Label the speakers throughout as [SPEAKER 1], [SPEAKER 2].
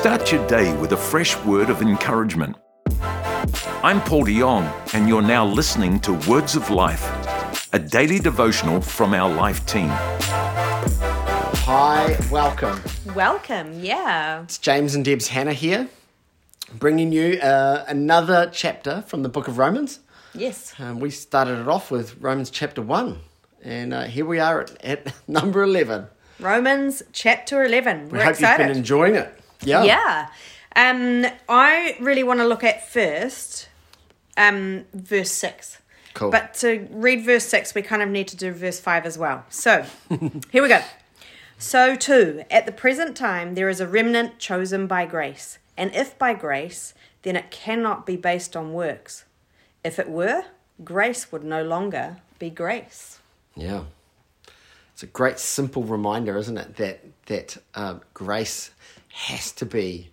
[SPEAKER 1] Start your day with a fresh word of encouragement. I'm Paul de Jong, and you're now listening to Words of Life, a daily devotional from our life team.
[SPEAKER 2] Hi, welcome.
[SPEAKER 3] Welcome, yeah.
[SPEAKER 2] It's James and Deb's Hannah here, bringing you uh, another chapter from the book of Romans.
[SPEAKER 3] Yes.
[SPEAKER 2] Um, we started it off with Romans chapter 1, and uh, here we are at, at number 11.
[SPEAKER 3] Romans chapter 11.
[SPEAKER 2] We
[SPEAKER 3] We're
[SPEAKER 2] hope
[SPEAKER 3] excited.
[SPEAKER 2] you've been enjoying it. Yeah.
[SPEAKER 3] yeah. Um, I really want to look at first um, verse 6.
[SPEAKER 2] Cool.
[SPEAKER 3] But to read verse 6, we kind of need to do verse 5 as well. So, here we go. So, too, at the present time, there is a remnant chosen by grace. And if by grace, then it cannot be based on works. If it were, grace would no longer be grace.
[SPEAKER 2] Yeah. It's a great simple reminder, isn't it, that that um, grace has to be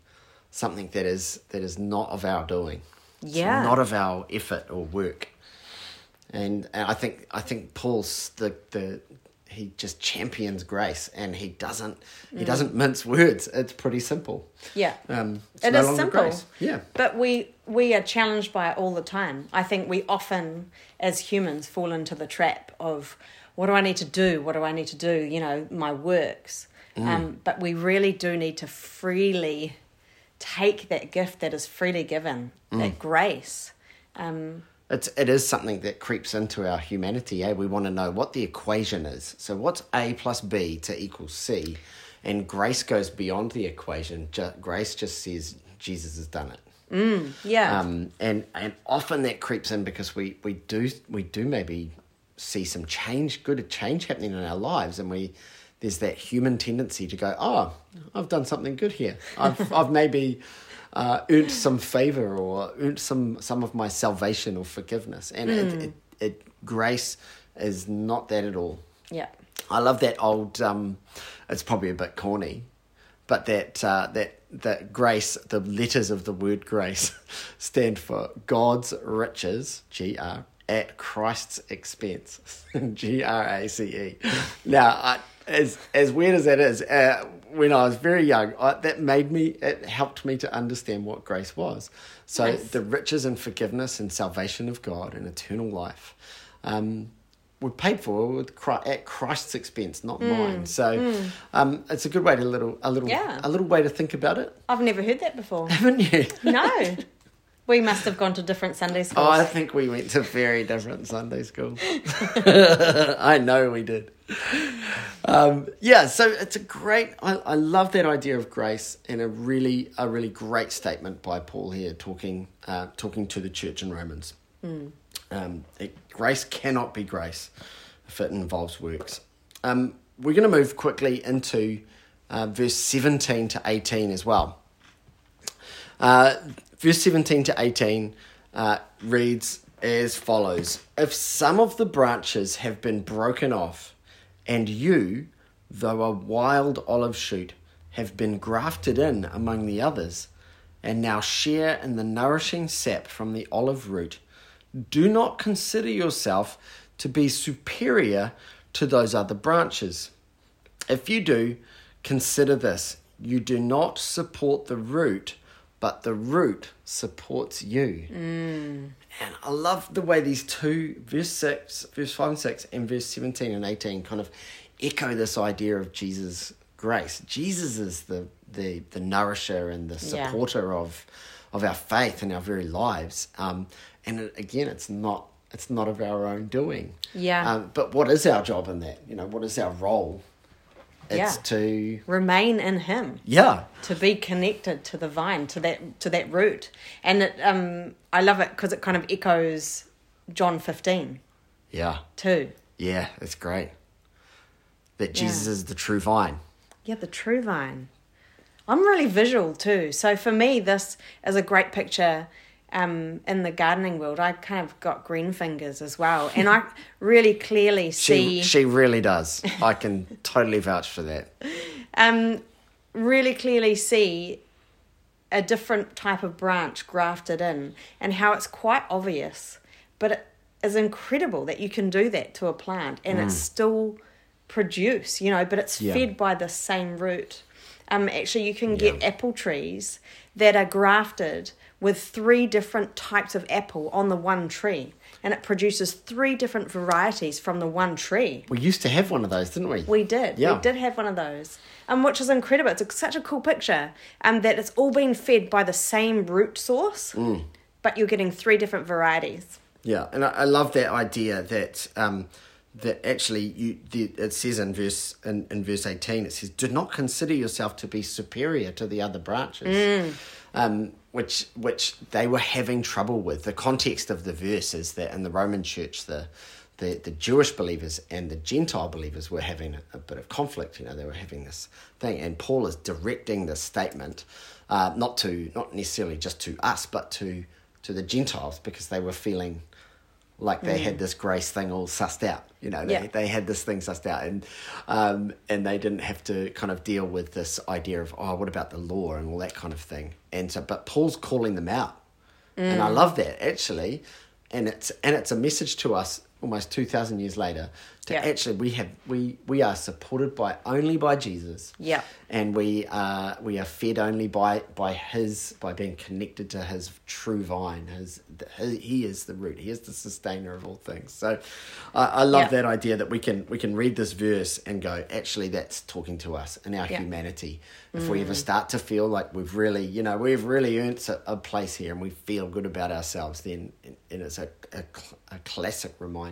[SPEAKER 2] something that is that is not of our doing. It's
[SPEAKER 3] Yeah.
[SPEAKER 2] not of our effort or work. And, and I think I think Paul's the the he just champions grace and he doesn't he doesn't mince words. It's pretty simple.
[SPEAKER 3] Yeah.
[SPEAKER 2] Um, it's
[SPEAKER 3] It
[SPEAKER 2] no
[SPEAKER 3] is simple.
[SPEAKER 2] grace. Yeah.
[SPEAKER 3] But we we are challenged by it all the time. I think we often, as humans, fall into the trap of what do I need to do? What do I need to do? You know, my works.
[SPEAKER 2] Mm.
[SPEAKER 3] Um, but we really do need to freely take that gift that is freely given,
[SPEAKER 2] Mm.
[SPEAKER 3] that grace. Um,
[SPEAKER 2] It's it is something that creeps into our humanity. Eh? We want to know what the equation is. So what's a plus b to equal c, and grace goes beyond the equation. Ju- grace just says Jesus has done it.
[SPEAKER 3] yeah.
[SPEAKER 2] Um, and and often that creeps in because we we do we do maybe see some change, good change happening in our lives, and we there's that human tendency to go, oh, I've done something good here. I've I've maybe uh, earned some favor or earned some some of my salvation or forgiveness, and it, it, it grace is not that at all.
[SPEAKER 3] yeah.
[SPEAKER 2] I love that old. Um, it's probably a bit corny, but that uh, that that grace, the letters of the word grace, stand for God's riches, G R, at Christ's expense, G R A C E. Now, I, as as weird as that is, uh, when I was very young, I, that made me. It helped me to understand what grace was. So
[SPEAKER 3] Nice.
[SPEAKER 2] the riches and forgiveness and salvation of God and eternal life. Um, were paid for with Christ, at Christ's expense, not mine. So um, it's a good way to little a little
[SPEAKER 3] Yeah.
[SPEAKER 2] a little way to think about it,
[SPEAKER 3] I've never heard that before.
[SPEAKER 2] haven't you?
[SPEAKER 3] no. We must have gone to different Sunday schools.
[SPEAKER 2] Oh, I think we went to very different Sunday schools. I know we did. Um, yeah, so it's a great. I, I love that idea of grace, and a really a really great statement by Paul here, talking uh, talking to the church in Romans. Um, it, grace cannot be grace if it involves works. Um, we're going to move quickly into uh, verse seventeen to eighteen as well. Uh, verse 17 to 18 uh, reads as follows If some of the branches have been broken off, and you, though a wild olive shoot, have been grafted in among the others, and now share in the nourishing sap from the olive root, do not consider yourself to be superior to those other branches. If you do, consider this you do not support the root, but the root supports you. And I love the way these two, verse 6, verse 5 and 6, and verse 17 and 18 kind of echo this idea of Jesus' grace. Jesus is the, the, the nourisher and the
[SPEAKER 3] Yeah.
[SPEAKER 2] supporter of, of our faith and our very lives. Um, and it, again, it's not. It's not of our own doing.
[SPEAKER 3] Yeah.
[SPEAKER 2] Um, but what is our job in that? You know, what is our role? It's
[SPEAKER 3] Yeah.
[SPEAKER 2] to
[SPEAKER 3] Remain in Him.
[SPEAKER 2] yeah,
[SPEAKER 3] to be connected to the vine to that to that root and it, um i love it because it kind of echoes john 15
[SPEAKER 2] yeah,
[SPEAKER 3] too
[SPEAKER 2] yeah. It's great that Jesus
[SPEAKER 3] Yeah.
[SPEAKER 2] is the true vine.
[SPEAKER 3] yeah the true vine i'm really visual too so for me this is a great picture um, in the gardening world, I kind of got green fingers as well, and I really clearly see.
[SPEAKER 2] She she really does. I can totally vouch for that.
[SPEAKER 3] um, really clearly see a different type of branch grafted in and how it's quite obvious but it is incredible that you can do that to a plant and
[SPEAKER 2] Mm.
[SPEAKER 3] it's still produce, you know, but it's
[SPEAKER 2] Yeah.
[SPEAKER 3] fed by the same root. Um, actually, you can get apple trees that are grafted with three different types of apple on the one tree, and it produces three different varieties from the one tree.
[SPEAKER 2] We used to have one of those, didn't we?
[SPEAKER 3] We did.
[SPEAKER 2] Yeah.
[SPEAKER 3] We did have one of those, um, which is incredible. It's a, such a cool picture, um, that it's all being fed by the same root source,
[SPEAKER 2] Mm.
[SPEAKER 3] but you're getting three different varieties.
[SPEAKER 2] Yeah, and I, I love that idea that um, that actually you the, it says in verse in, in verse eighteen it says, "Do not consider yourself to be superior to the other branches," um, which which they were having trouble with. The context of the verse is that in the Roman Church, the the, the Jewish believers and the Gentile believers were having a, a bit of conflict. You know, they were having this thing, and Paul is directing this statement, uh, not to not necessarily just to us, but to to the Gentiles because they were feeling like they had this grace thing all sussed out. You know, they,
[SPEAKER 3] Yeah.
[SPEAKER 2] they had this thing sussed out, and um, and they didn't have to kind of deal with this idea of oh, what about the law and all that kind of thing. And so, but Paul's calling them out, and I love that actually, and it's and it's a message to us almost two thousand years later to
[SPEAKER 3] Yeah.
[SPEAKER 2] actually we have we we are supported by only by Jesus.
[SPEAKER 3] Yeah.
[SPEAKER 2] and we are we are fed only by by his by being connected to his true vine his, his he is the root he is the sustainer of all things so i, I love
[SPEAKER 3] Yeah.
[SPEAKER 2] that idea that we can we can read this verse and go actually that's talking to us and our
[SPEAKER 3] Yeah.
[SPEAKER 2] humanity if we ever mm. start to feel like we've really you know we've really earned a, a place here and we feel good about ourselves then and it's a, a, a classic reminder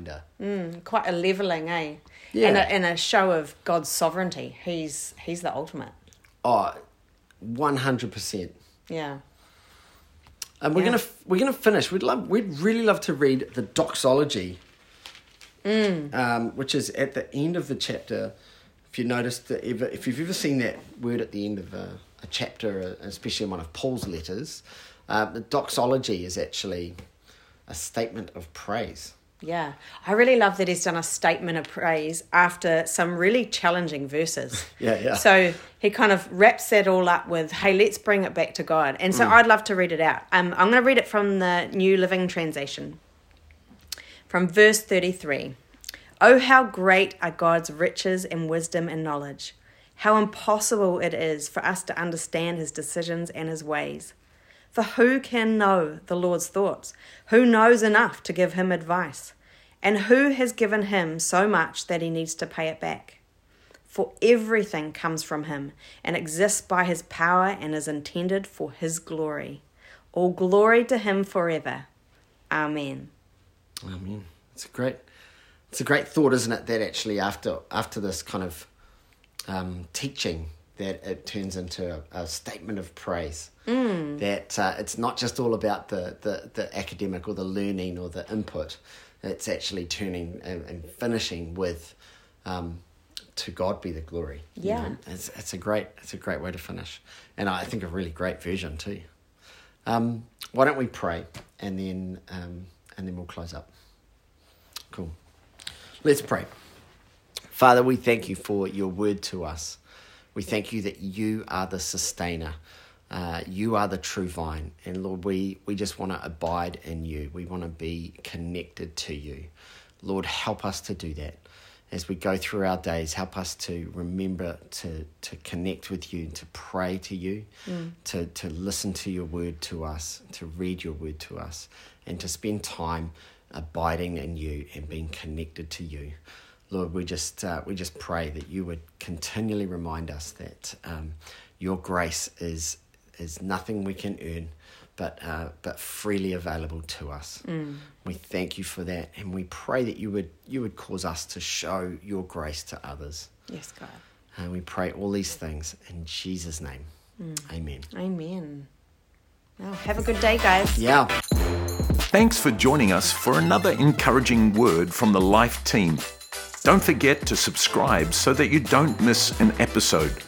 [SPEAKER 3] Quite a leveling, eh?
[SPEAKER 2] Yeah.
[SPEAKER 3] And a, and a show of God's sovereignty. He's he's the ultimate.
[SPEAKER 2] oh 100%
[SPEAKER 3] Yeah.
[SPEAKER 2] And we're
[SPEAKER 3] Yeah.
[SPEAKER 2] gonna we're gonna finish. We'd love we'd really love to read the doxology, um, which is at the end of the chapter. If you noticed that ever, if you've ever seen that word at the end of a, a chapter, especially in one of Paul's letters, uh, the doxology is actually a statement of praise.
[SPEAKER 3] Yeah. I really love that he's done a statement of praise after some really challenging verses.
[SPEAKER 2] Yeah, yeah.
[SPEAKER 3] So he kind of wraps that all up with, hey, let's bring it back to God. And so I'd love to read it out. Um, I'm going to read it from the New Living Translation. From verse 33. Oh, how great are God's riches and wisdom and knowledge! How impossible it is for us to understand his decisions and his ways. For who can know the Lord's thoughts? Who knows enough to give him advice? And who has given him so much that he needs to pay it back? For everything comes from him and exists by his power and is intended for his glory. All glory to him forever. Amen.
[SPEAKER 2] Amen. it's a great, it's a great thought, isn't it? That actually after after this kind of um, teaching, that it turns into a, a statement of praise. Mm. That uh, it's not just all about the, the the academic or the learning or the input. It's actually turning and, and finishing with, um, to God be the glory. you
[SPEAKER 3] Yeah.
[SPEAKER 2] know? it's it's a great it's a great way to finish, and I think a really great version too. Um, why don't we pray and then um, and then we'll close up. Cool. Let's pray. Father, we thank you for your word to us. We thank you that you are the sustainer. Uh, you are the true vine. And Lord, we, we just want to abide in you. We want to be connected to you. Lord, help us to do that. As we go through our days, help us to remember to, to connect with you, to pray to you, to, to listen to your word to us, to read your word to us, and to spend time abiding in you and being connected to you. Lord, we just uh, we just pray that you would continually remind us that um, your grace is is nothing we can earn, but uh, but freely available to us. We thank you for that, and we pray that you would you would cause us to show your grace to others.
[SPEAKER 3] Yes, God.
[SPEAKER 2] And we pray all these things in Jesus' name. Amen.
[SPEAKER 3] Amen. Well, have a good day, guys.
[SPEAKER 2] Yeah.
[SPEAKER 1] Thanks for joining us for another encouraging word from the Life team. Don't forget to subscribe so that you don't miss an episode.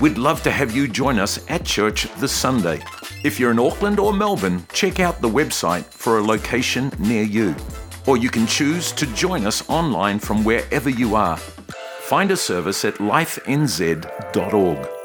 [SPEAKER 1] We'd love to have you join us at church this Sunday. If you're in Auckland or Melbourne, check out the website for a location near you. Or you can choose to join us online from wherever you are. Find a service at lifenz.org.